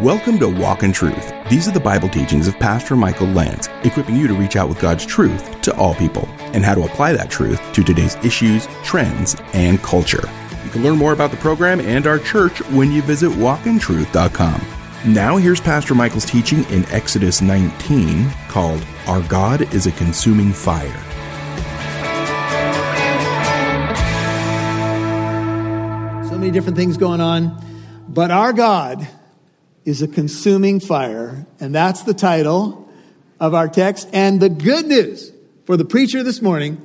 Welcome to Walk in Truth. These are the Bible teachings of Pastor Michael Lance, equipping you to reach out with God's truth to all people and how to apply that truth to today's issues, trends, and culture. You can learn more about the program and our church when you visit walkintruth.com. Now, here's Pastor Michael's teaching in Exodus 19 called Our God is a Consuming Fire. So many different things going on, but our God is a consuming fire. And that's the title of our text. And the good news for the preacher this morning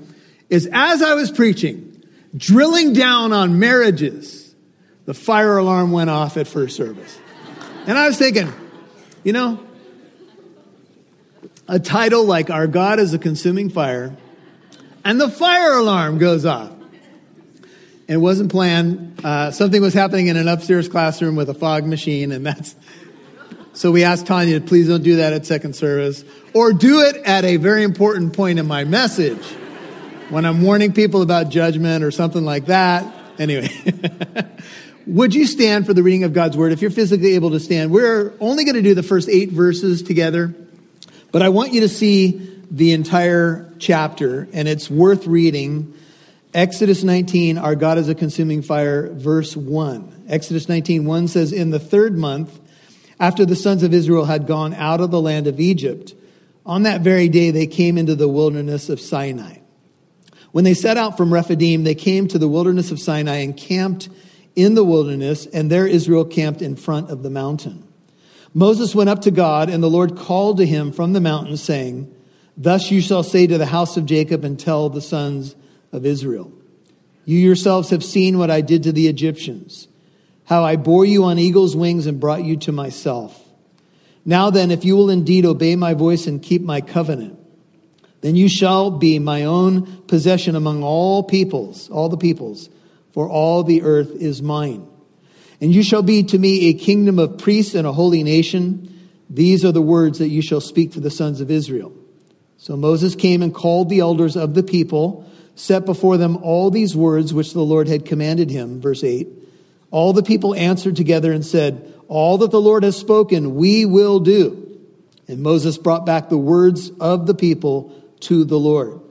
is as I was preaching, drilling down on marriages, the fire alarm went off at first service. And I was thinking, you know, a title like Our God is a Consuming Fire, and the fire alarm goes off. It wasn't planned. Uh, something was happening in an upstairs classroom with a fog machine, and that's so we asked Tanya, please don't do that at second service, or do it at a very important point in my message when I'm warning people about judgment or something like that. Anyway, would you stand for the reading of God's word if you're physically able to stand? We're only going to do the first eight verses together, but I want you to see the entire chapter, and it's worth reading. Exodus 19, our God is a consuming fire, verse 1. Exodus 19, 1 says, In the third month, after the sons of Israel had gone out of the land of Egypt, on that very day they came into the wilderness of Sinai. When they set out from Rephidim, they came to the wilderness of Sinai and camped in the wilderness, and there Israel camped in front of the mountain. Moses went up to God, and the Lord called to him from the mountain, saying, Thus you shall say to the house of Jacob and tell the sons of Israel, You yourselves have seen what I did to the Egyptians, how I bore you on eagle's wings and brought you to myself. Now then, if you will indeed obey my voice and keep my covenant, then you shall be my own possession among all peoples, all the peoples, for all the earth is mine. And you shall be to me a kingdom of priests and a holy nation. These are the words that you shall speak to the sons of Israel. So Moses came and called the elders of the people set before them all these words which the Lord had commanded him. Verse 8. All the people answered together and said, All that the Lord has spoken, we will do. And Moses brought back the words of the people to the Lord.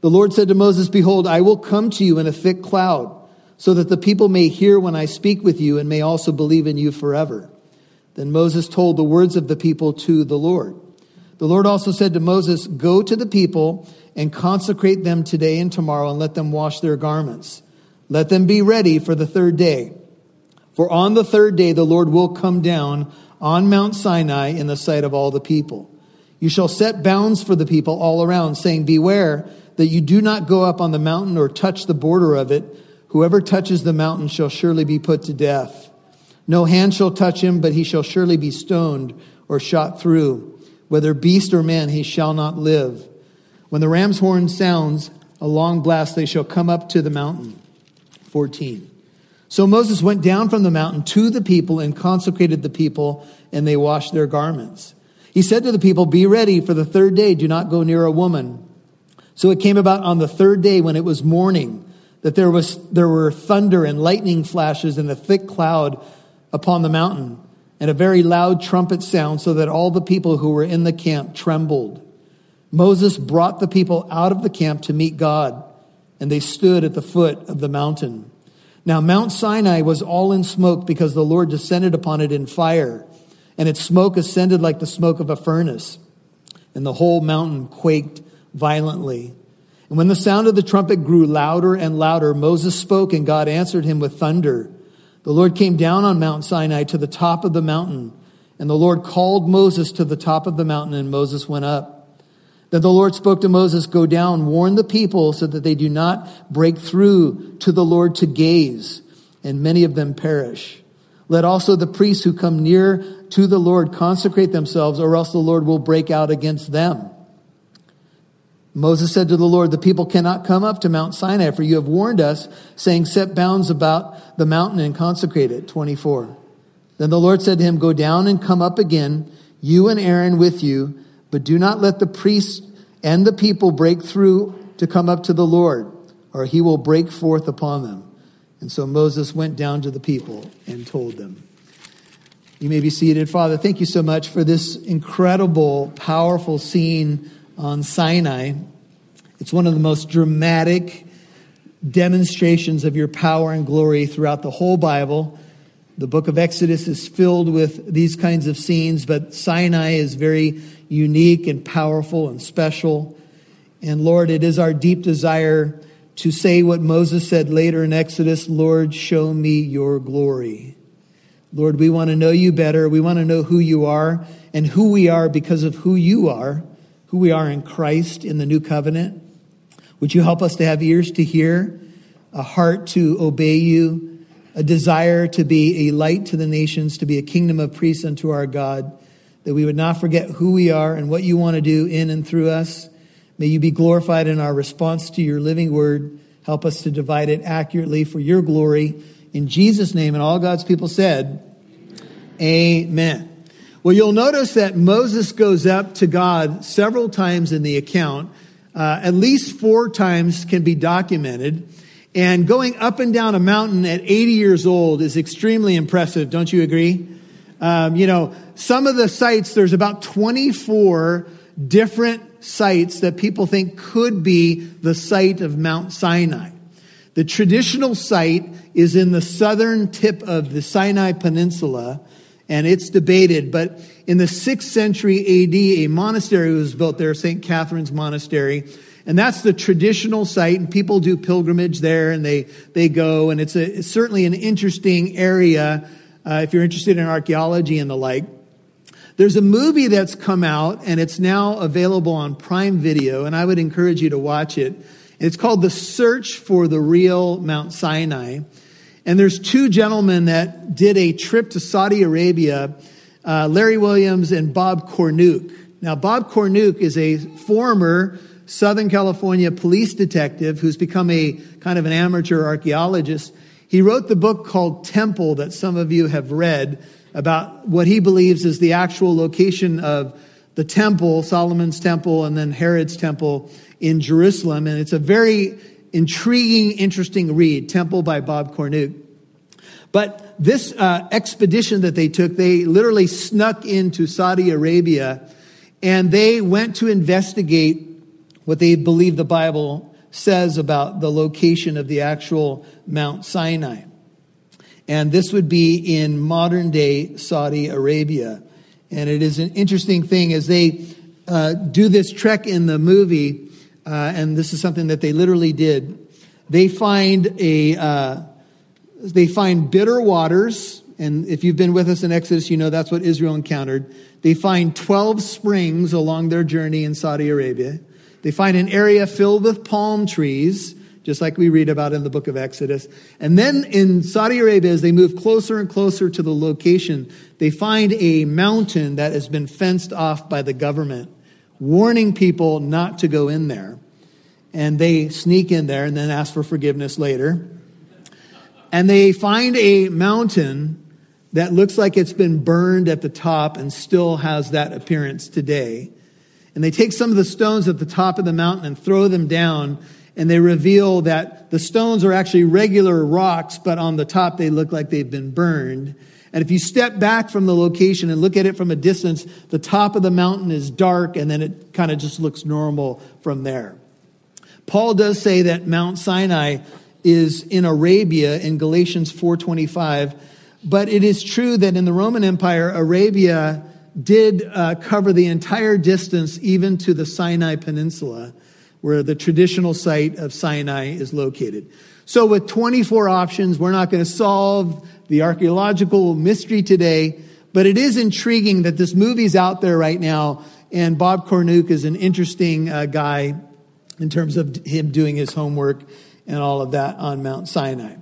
The Lord said to Moses, Behold, I will come to you in a thick cloud, so that the people may hear when I speak with you and may also believe in you forever. Then Moses told the words of the people to the Lord. The Lord also said to Moses, Go to the people and consecrate them today and tomorrow and let them wash their garments. Let them be ready for the third day. For on the third day the Lord will come down on Mount Sinai in the sight of all the people. You shall set bounds for the people all around, saying, Beware that you do not go up on the mountain or touch the border of it. Whoever touches the mountain shall surely be put to death. No hand shall touch him, but he shall surely be stoned or shot through. Whether beast or man, he shall not live. When the ram's horn sounds a long blast, they shall come up to the mountain. 14. So Moses went down from the mountain to the people and consecrated the people, and they washed their garments. He said to the people, Be ready for the third day, do not go near a woman. So it came about on the third day when it was morning that there, was, there were thunder and lightning flashes and a thick cloud upon the mountain, and a very loud trumpet sound, so that all the people who were in the camp trembled. Moses brought the people out of the camp to meet God, and they stood at the foot of the mountain. Now, Mount Sinai was all in smoke because the Lord descended upon it in fire, and its smoke ascended like the smoke of a furnace, and the whole mountain quaked violently. And when the sound of the trumpet grew louder and louder, Moses spoke, and God answered him with thunder. The Lord came down on Mount Sinai to the top of the mountain, and the Lord called Moses to the top of the mountain, and Moses went up. Then the Lord spoke to Moses, Go down, warn the people so that they do not break through to the Lord to gaze, and many of them perish. Let also the priests who come near to the Lord consecrate themselves, or else the Lord will break out against them. Moses said to the Lord, The people cannot come up to Mount Sinai, for you have warned us, saying, Set bounds about the mountain and consecrate it. 24. Then the Lord said to him, Go down and come up again, you and Aaron with you but do not let the priests and the people break through to come up to the Lord, or he will break forth upon them. And so Moses went down to the people and told them. You may be seated. Father, thank you so much for this incredible, powerful scene on Sinai. It's one of the most dramatic demonstrations of your power and glory throughout the whole Bible. The book of Exodus is filled with these kinds of scenes, but Sinai is very unique and powerful and special. And Lord, it is our deep desire to say what Moses said later in Exodus Lord, show me your glory. Lord, we want to know you better. We want to know who you are and who we are because of who you are, who we are in Christ in the new covenant. Would you help us to have ears to hear, a heart to obey you, a desire to be a light to the nations, to be a kingdom of priests unto our God, that we would not forget who we are and what you want to do in and through us. May you be glorified in our response to your living word. Help us to divide it accurately for your glory. In Jesus' name, and all God's people said, Amen. Well, you'll notice that Moses goes up to God several times in the account. Uh, at least four times can be documented. And going up and down a mountain at 80 years old is extremely impressive, don't you agree? Um, you know, some of the sites, there's about 24 different sites that people think could be the site of Mount Sinai. The traditional site is in the southern tip of the Sinai Peninsula, and it's debated. But in the sixth century AD, a monastery was built there, St. Catherine's Monastery. And that's the traditional site, and people do pilgrimage there, and they, they go, and it's, a, it's certainly an interesting area uh, if you're interested in archaeology and the like. There's a movie that's come out, and it's now available on Prime Video, and I would encourage you to watch it. It's called The Search for the Real Mount Sinai. And there's two gentlemen that did a trip to Saudi Arabia, uh, Larry Williams and Bob Cornuke. Now, Bob Cornuke is a former Southern California police detective who's become a kind of an amateur archaeologist. He wrote the book called Temple that some of you have read about what he believes is the actual location of the temple, Solomon's temple, and then Herod's temple in Jerusalem. And it's a very intriguing, interesting read, Temple by Bob Cornuke. But this uh, expedition that they took, they literally snuck into Saudi Arabia and they went to investigate what they believe the Bible says about the location of the actual Mount Sinai. And this would be in modern day Saudi Arabia. And it is an interesting thing as they uh, do this trek in the movie uh, and this is something that they literally did. They find a uh, they find bitter waters, and if you've been with us in Exodus, you know that's what Israel encountered. They find twelve springs along their journey in Saudi Arabia. They find an area filled with palm trees, just like we read about in the book of Exodus. And then in Saudi Arabia, as they move closer and closer to the location, they find a mountain that has been fenced off by the government warning people not to go in there. And they sneak in there and then ask for forgiveness later. And they find a mountain that looks like it's been burned at the top and still has that appearance today. And they take some of the stones at the top of the mountain and throw them down, and they reveal that the stones are actually regular rocks, but on the top they look like they've been burned. And if you step back from the location and look at it from a distance, the top of the mountain is dark and then it kind of just looks normal from there. Paul does say that Mount Sinai is in Arabia in Galatians 4:25, but it is true that in the Roman Empire Arabia did uh, cover the entire distance even to the Sinai Peninsula where the traditional site of Sinai is located. So, with 24 options, we're not going to solve the archaeological mystery today, but it is intriguing that this movie's out there right now, and Bob Cornuke is an interesting uh, guy in terms of him doing his homework and all of that on Mount Sinai.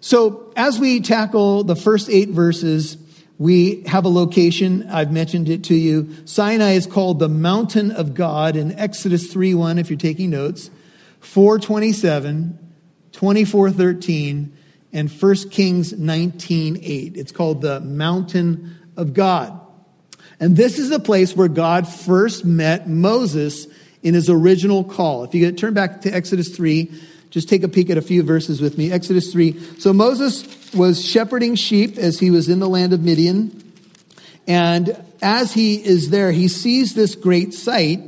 So, as we tackle the first eight verses, we have a location. I've mentioned it to you. Sinai is called the mountain of God in Exodus 3 1, if you're taking notes, 427, 2413, and 1 Kings 19:8. It's called the mountain of God. And this is the place where God first met Moses in his original call. If you turn back to Exodus 3, just take a peek at a few verses with me. Exodus 3. So Moses was shepherding sheep as he was in the land of Midian. And as he is there, he sees this great sight.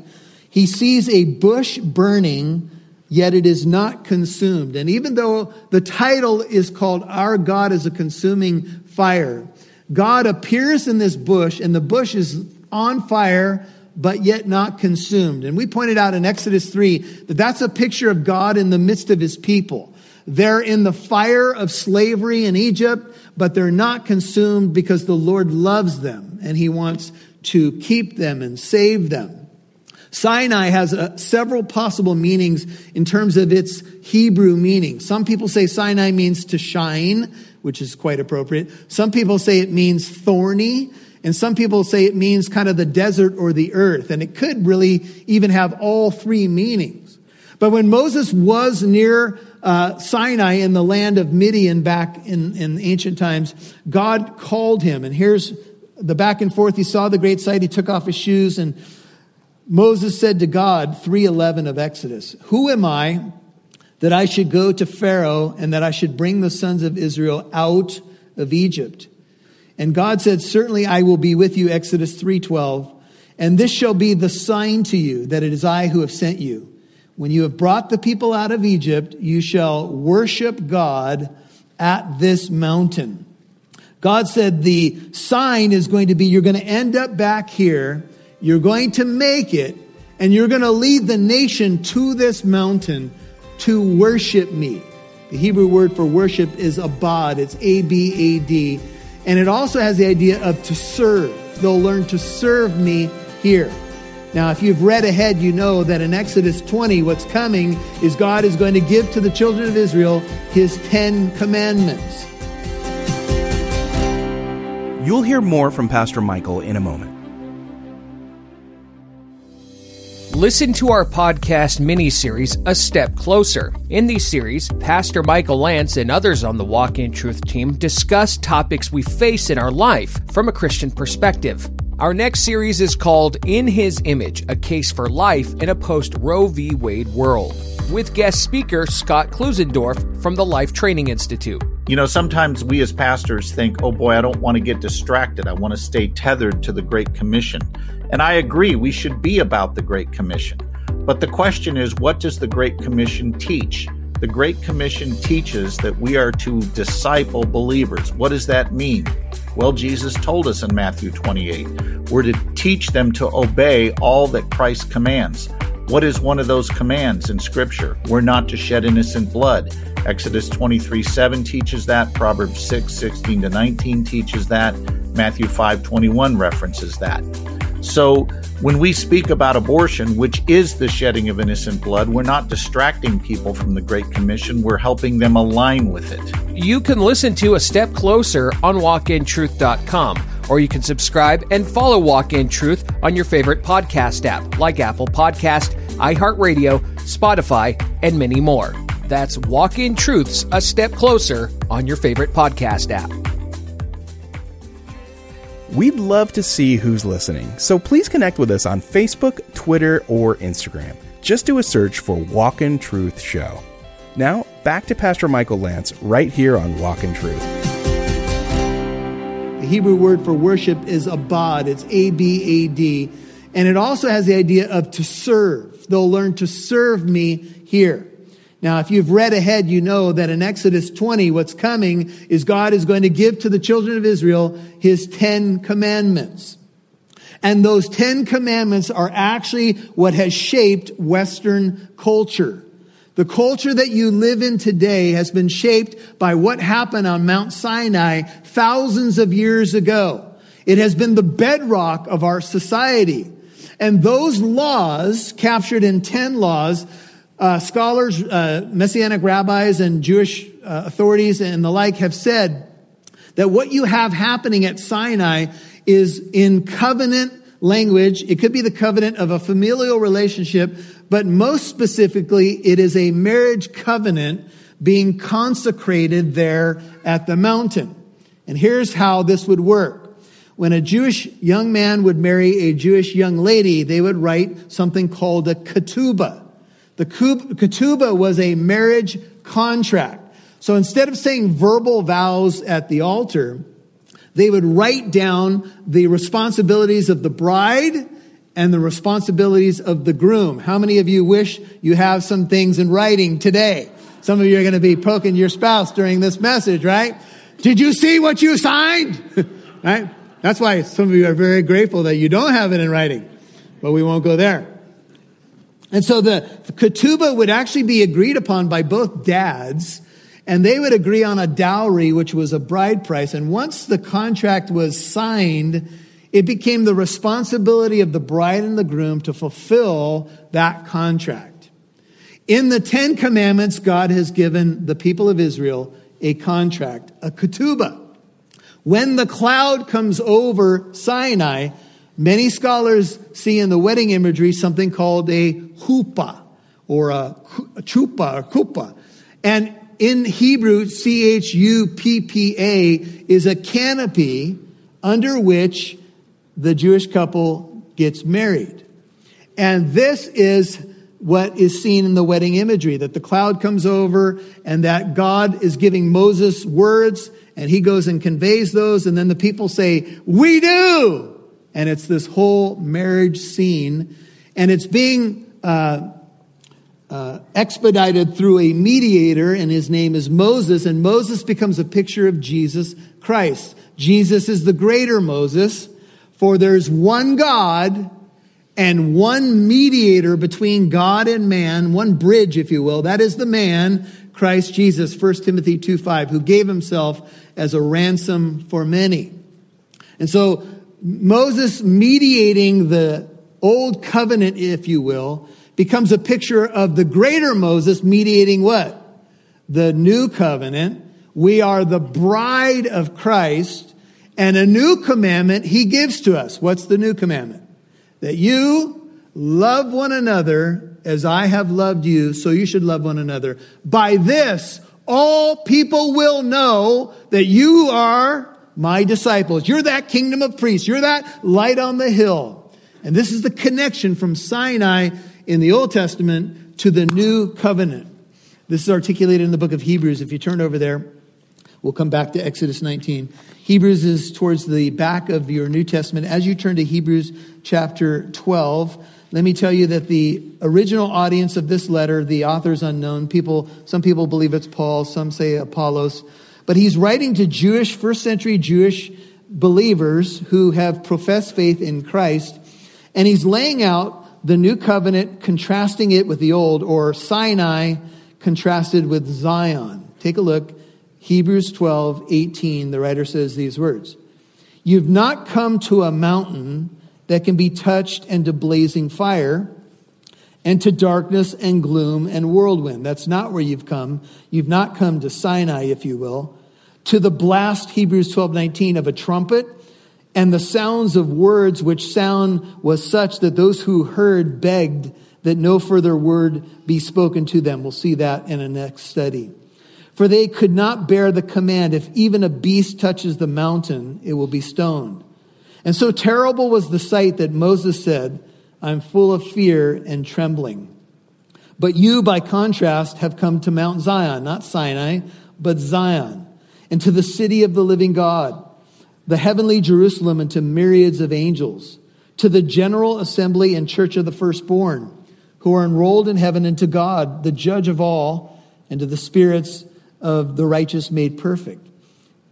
He sees a bush burning, yet it is not consumed. And even though the title is called Our God is a Consuming Fire, God appears in this bush, and the bush is on fire, but yet not consumed. And we pointed out in Exodus 3 that that's a picture of God in the midst of his people. They're in the fire of slavery in Egypt, but they're not consumed because the Lord loves them and he wants to keep them and save them. Sinai has uh, several possible meanings in terms of its Hebrew meaning. Some people say Sinai means to shine, which is quite appropriate. Some people say it means thorny, and some people say it means kind of the desert or the earth, and it could really even have all three meanings. But when Moses was near uh, Sinai in the land of Midian back in, in ancient times, God called him. And here's the back and forth. He saw the great sight. He took off his shoes and Moses said to God, 311 of Exodus, Who am I that I should go to Pharaoh and that I should bring the sons of Israel out of Egypt? And God said, Certainly I will be with you, Exodus 3:12. And this shall be the sign to you that it is I who have sent you. When you have brought the people out of Egypt, you shall worship God at this mountain. God said the sign is going to be you're going to end up back here, you're going to make it, and you're going to lead the nation to this mountain to worship me. The Hebrew word for worship is abad, it's A B A D, and it also has the idea of to serve. They'll learn to serve me here. Now, if you've read ahead, you know that in Exodus 20, what's coming is God is going to give to the children of Israel his Ten Commandments. You'll hear more from Pastor Michael in a moment. Listen to our podcast mini series, A Step Closer. In these series, Pastor Michael Lance and others on the Walk in Truth team discuss topics we face in our life from a Christian perspective. Our next series is called In His Image A Case for Life in a Post Roe v. Wade World, with guest speaker Scott Klusendorf from the Life Training Institute. You know, sometimes we as pastors think, oh boy, I don't want to get distracted. I want to stay tethered to the Great Commission. And I agree, we should be about the Great Commission. But the question is, what does the Great Commission teach? The Great Commission teaches that we are to disciple believers. What does that mean? Well, Jesus told us in Matthew 28 we're to teach them to obey all that Christ commands. What is one of those commands in Scripture? We're not to shed innocent blood. Exodus 23 7 teaches that. Proverbs 6 16 to 19 teaches that. Matthew 5 21 references that. So when we speak about abortion, which is the shedding of innocent blood, we're not distracting people from the Great Commission. We're helping them align with it. You can listen to A Step Closer on walkintruth.com, or you can subscribe and follow Walk in Truth on your favorite podcast app like Apple Podcast, iHeartRadio, Spotify, and many more. That's Walk in Truth's A Step Closer on your favorite podcast app. We'd love to see who's listening, so please connect with us on Facebook, Twitter, or Instagram. Just do a search for Walk in Truth Show. Now, back to Pastor Michael Lance right here on Walk in Truth. The Hebrew word for worship is abad, it's A B A D, and it also has the idea of to serve. They'll learn to serve me here. Now, if you've read ahead, you know that in Exodus 20, what's coming is God is going to give to the children of Israel his Ten Commandments. And those Ten Commandments are actually what has shaped Western culture. The culture that you live in today has been shaped by what happened on Mount Sinai thousands of years ago. It has been the bedrock of our society. And those laws, captured in 10 laws, uh, scholars, uh, messianic rabbis, and Jewish uh, authorities and the like have said that what you have happening at Sinai is in covenant language. It could be the covenant of a familial relationship, but most specifically, it is a marriage covenant being consecrated there at the mountain. And here's how this would work. When a Jewish young man would marry a Jewish young lady, they would write something called a ketubah. The ketubah was a marriage contract. So instead of saying verbal vows at the altar, They would write down the responsibilities of the bride and the responsibilities of the groom. How many of you wish you have some things in writing today? Some of you are going to be poking your spouse during this message, right? Did you see what you signed? right? That's why some of you are very grateful that you don't have it in writing, but we won't go there. And so the, the ketubah would actually be agreed upon by both dads, and they would agree on a dowry, which was a bride price. And once the contract was signed, it became the responsibility of the bride and the groom to fulfill that contract. In the Ten Commandments, God has given the people of Israel a contract, a ketubah. When the cloud comes over Sinai, many scholars see in the wedding imagery something called a chuppah or a, a chuppah or kuppah. And in Hebrew, C H U P P A is a canopy under which the Jewish couple gets married. And this is what is seen in the wedding imagery that the cloud comes over and that God is giving Moses words and he goes and conveys those. And then the people say, We do. And it's this whole marriage scene. And it's being uh, uh, expedited through a mediator, and his name is Moses. And Moses becomes a picture of Jesus Christ. Jesus is the greater Moses, for there's one God and one mediator between God and man, one bridge, if you will. That is the man, Christ Jesus, 1 Timothy 2 5, who gave himself as a ransom for many. And so Moses mediating the old covenant, if you will, becomes a picture of the greater Moses mediating what? The new covenant. We are the bride of Christ and a new commandment he gives to us. What's the new commandment? That you love one another as I have loved you, so you should love one another. By this, all people will know that you are my disciples. You're that kingdom of priests. You're that light on the hill. And this is the connection from Sinai in the Old Testament to the new covenant. This is articulated in the book of Hebrews. If you turn over there, we'll come back to Exodus 19. Hebrews is towards the back of your New Testament. As you turn to Hebrews chapter 12, let me tell you that the original audience of this letter, the author is unknown. People, some people believe it's Paul, some say Apollos, but he's writing to Jewish, first century Jewish believers who have professed faith in Christ, and he's laying out the new covenant, contrasting it with the old, or Sinai contrasted with Zion. Take a look. Hebrews 12, 18, the writer says these words You've not come to a mountain that can be touched and to blazing fire and to darkness and gloom and whirlwind. That's not where you've come. You've not come to Sinai, if you will, to the blast, Hebrews 12, 19, of a trumpet and the sounds of words which sound was such that those who heard begged that no further word be spoken to them. We'll see that in a next study. For they could not bear the command, if even a beast touches the mountain, it will be stoned. And so terrible was the sight that Moses said, I'm full of fear and trembling. But you, by contrast, have come to Mount Zion, not Sinai, but Zion, and to the city of the living God, the heavenly Jerusalem, and to myriads of angels, to the general assembly and church of the firstborn, who are enrolled in heaven, and to God, the judge of all, and to the spirits of the righteous made perfect.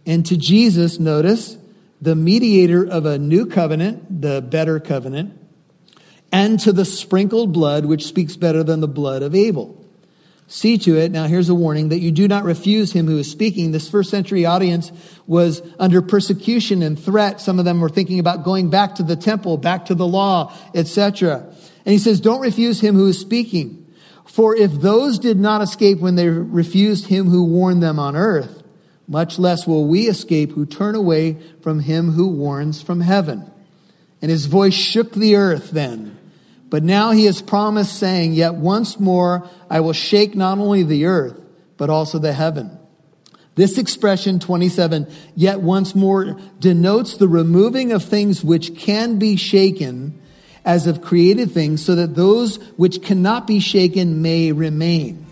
And to Jesus, notice, the mediator of a new covenant, the better covenant, and to the sprinkled blood, which speaks better than the blood of Abel. See to it, now here's a warning, that you do not refuse him who is speaking. This first century audience was under persecution and threat. Some of them were thinking about going back to the temple, back to the law, etc. And he says, don't refuse him who is speaking. For if those did not escape when they refused him who warned them on earth, much less will we escape who turn away from him who warns from heaven. And his voice shook the earth then. But now he has promised, saying, Yet once more I will shake not only the earth, but also the heaven. This expression, 27, yet once more, denotes the removing of things which can be shaken as of created things, so that those which cannot be shaken may remain.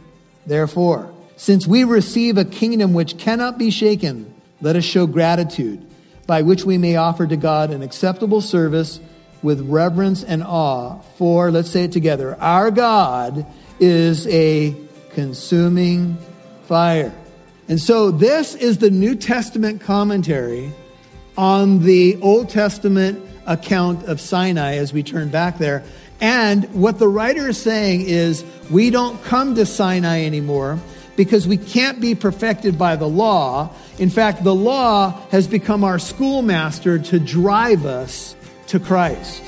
Therefore, since we receive a kingdom which cannot be shaken, let us show gratitude. by which we may offer to God an acceptable service with reverence and awe. For, let's say it together, our God is a consuming fire. And so this is the New Testament commentary on the Old Testament account of Sinai as we turn back there. And what the writer is saying is we don't come to Sinai anymore because we can't be perfected by the law. In fact, the law has become our schoolmaster to drive us to Christ.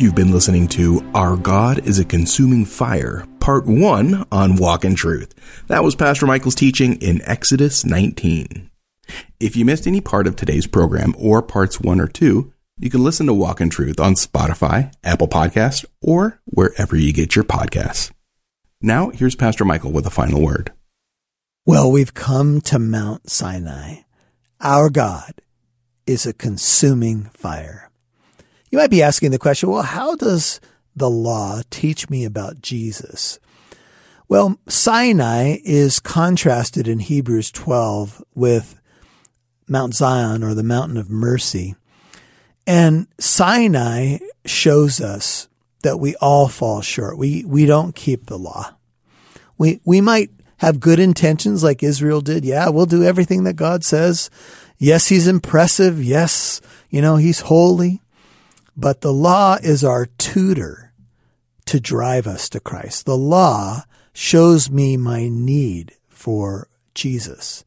You've been listening to Our God is a Consuming Fire, Part 1 on Walk in Truth. That was Pastor Michael's teaching in Exodus 19. If you missed any part of today's program or parts 1 or 2, you can listen to Walk in Truth on Spotify, Apple Podcast, or wherever you get your podcasts. Now, here's Pastor Michael with a final word. Well, we've come to Mount Sinai. Our God is a consuming fire. You might be asking the question, well, how does the law teach me about Jesus? Well, Sinai is contrasted in Hebrews 12 with Mount Zion or the mountain of mercy. And Sinai shows us that we all fall short. We, we don't keep the law. We, we might have good intentions like Israel did. Yeah, we'll do everything that God says. Yes, he's impressive. Yes, you know, he's holy. But the law is our tutor to drive us to Christ. The law shows me my need for Jesus.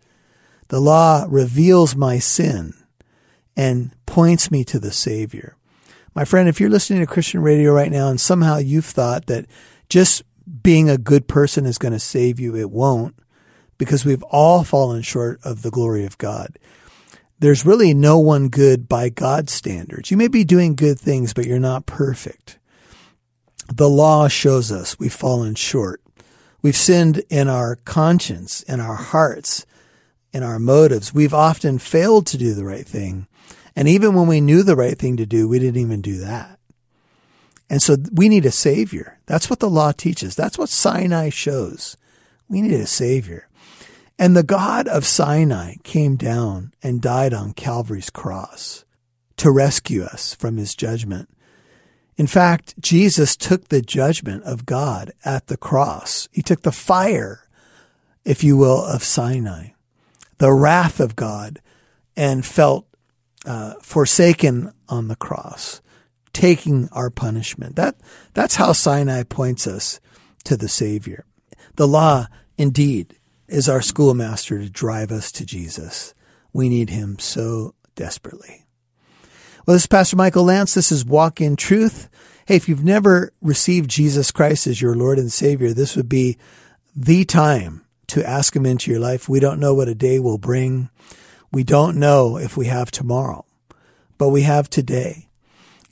The law reveals my sin and points me to the Savior. My friend, if you're listening to Christian radio right now and somehow you've thought that just being a good person is going to save you, it won't, because we've all fallen short of the glory of God. There's really no one good by God's standards. You may be doing good things, but you're not perfect. The law shows us we've fallen short. We've sinned in our conscience, in our hearts, in our motives. We've often failed to do the right thing. And even when we knew the right thing to do, we didn't even do that. And so we need a savior. That's what the law teaches. That's what Sinai shows. We need a savior. And the God of Sinai came down and died on Calvary's cross to rescue us from his judgment. In fact, Jesus took the judgment of God at the cross. He took the fire, if you will, of Sinai, the wrath of God, and felt uh, forsaken on the cross, taking our punishment. That, that's how Sinai points us to the Savior. The law, indeed, is our schoolmaster to drive us to Jesus. We need him so desperately. Well, this is Pastor Michael Lance. This is Walk in Truth. Hey, if you've never received Jesus Christ as your Lord and Savior, this would be the time to ask him into your life. We don't know what a day will bring. We don't know if we have tomorrow, but we have today.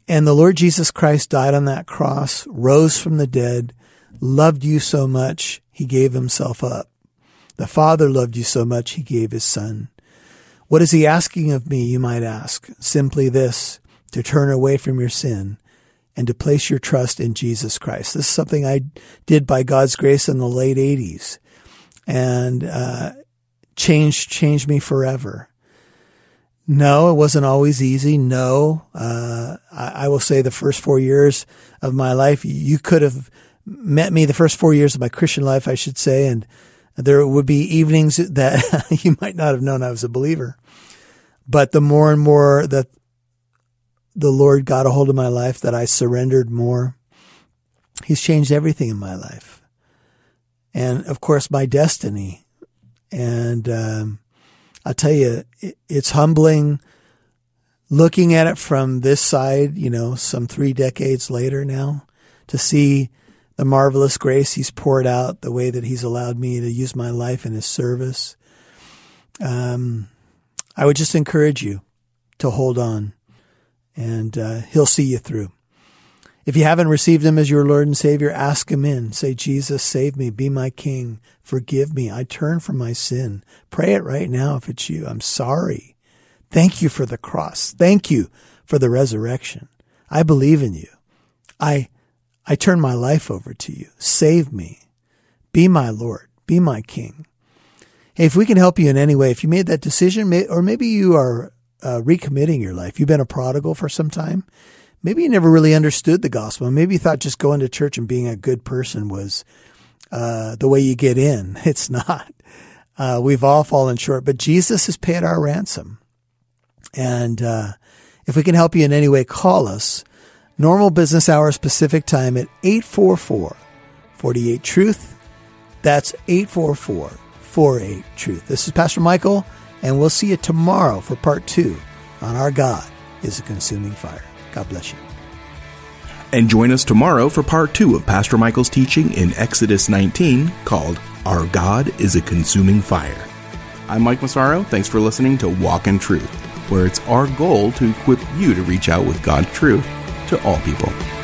And the Lord Jesus Christ died on that cross, rose from the dead, loved you so much, he gave himself up. The Father loved you so much, he gave his Son. What is he asking of me, you might ask? Simply this, to turn away from your sin and to place your trust in Jesus Christ. This is something I did by God's grace in the late 80s and uh, changed, changed me forever. No, it wasn't always easy. No, uh, I, I, will say the first four years of my life, you could have met me the first four years of my Christian life, I should say, and there would be evenings that you might not have known I was a believer. But the more and more that the Lord got a hold of my life, that I surrendered more, He's changed everything in my life. And of course, my destiny. And, um, I'll tell you, it's humbling looking at it from this side, you know, some three decades later now, to see the marvelous grace He's poured out, the way that He's allowed me to use my life in His service. Um, I would just encourage you to hold on, and uh, He'll see you through. If you haven't received him as your Lord and Savior, ask him in. Say, Jesus, save me. Be my King. Forgive me. I turn from my sin. Pray it right now if it's you. I'm sorry. Thank you for the cross. Thank you for the resurrection. I believe in you. I, I turn my life over to you. Save me. Be my Lord. Be my King. Hey, if we can help you in any way, if you made that decision, or maybe you are uh, recommitting your life, you've been a prodigal for some time, maybe you never really understood the gospel. Maybe you thought just going to church and being a good person was uh, the way you get in. It's not. Uh, we've all fallen short, but Jesus has paid our ransom. And uh, if we can help you in any way, call us. Normal business hours Pacific time at 844 48 Truth. That's 844 48 Truth. This is Pastor Michael, and we'll see you tomorrow for part two on Our God is a Consuming Fire. God bless you. And join us tomorrow for part two of Pastor Michael's teaching in Exodus 19 called Our God is a Consuming Fire. I'm Mike Massaro. Thanks for listening to Walk in Truth, where it's our goal to equip you to reach out with God's truth to all people.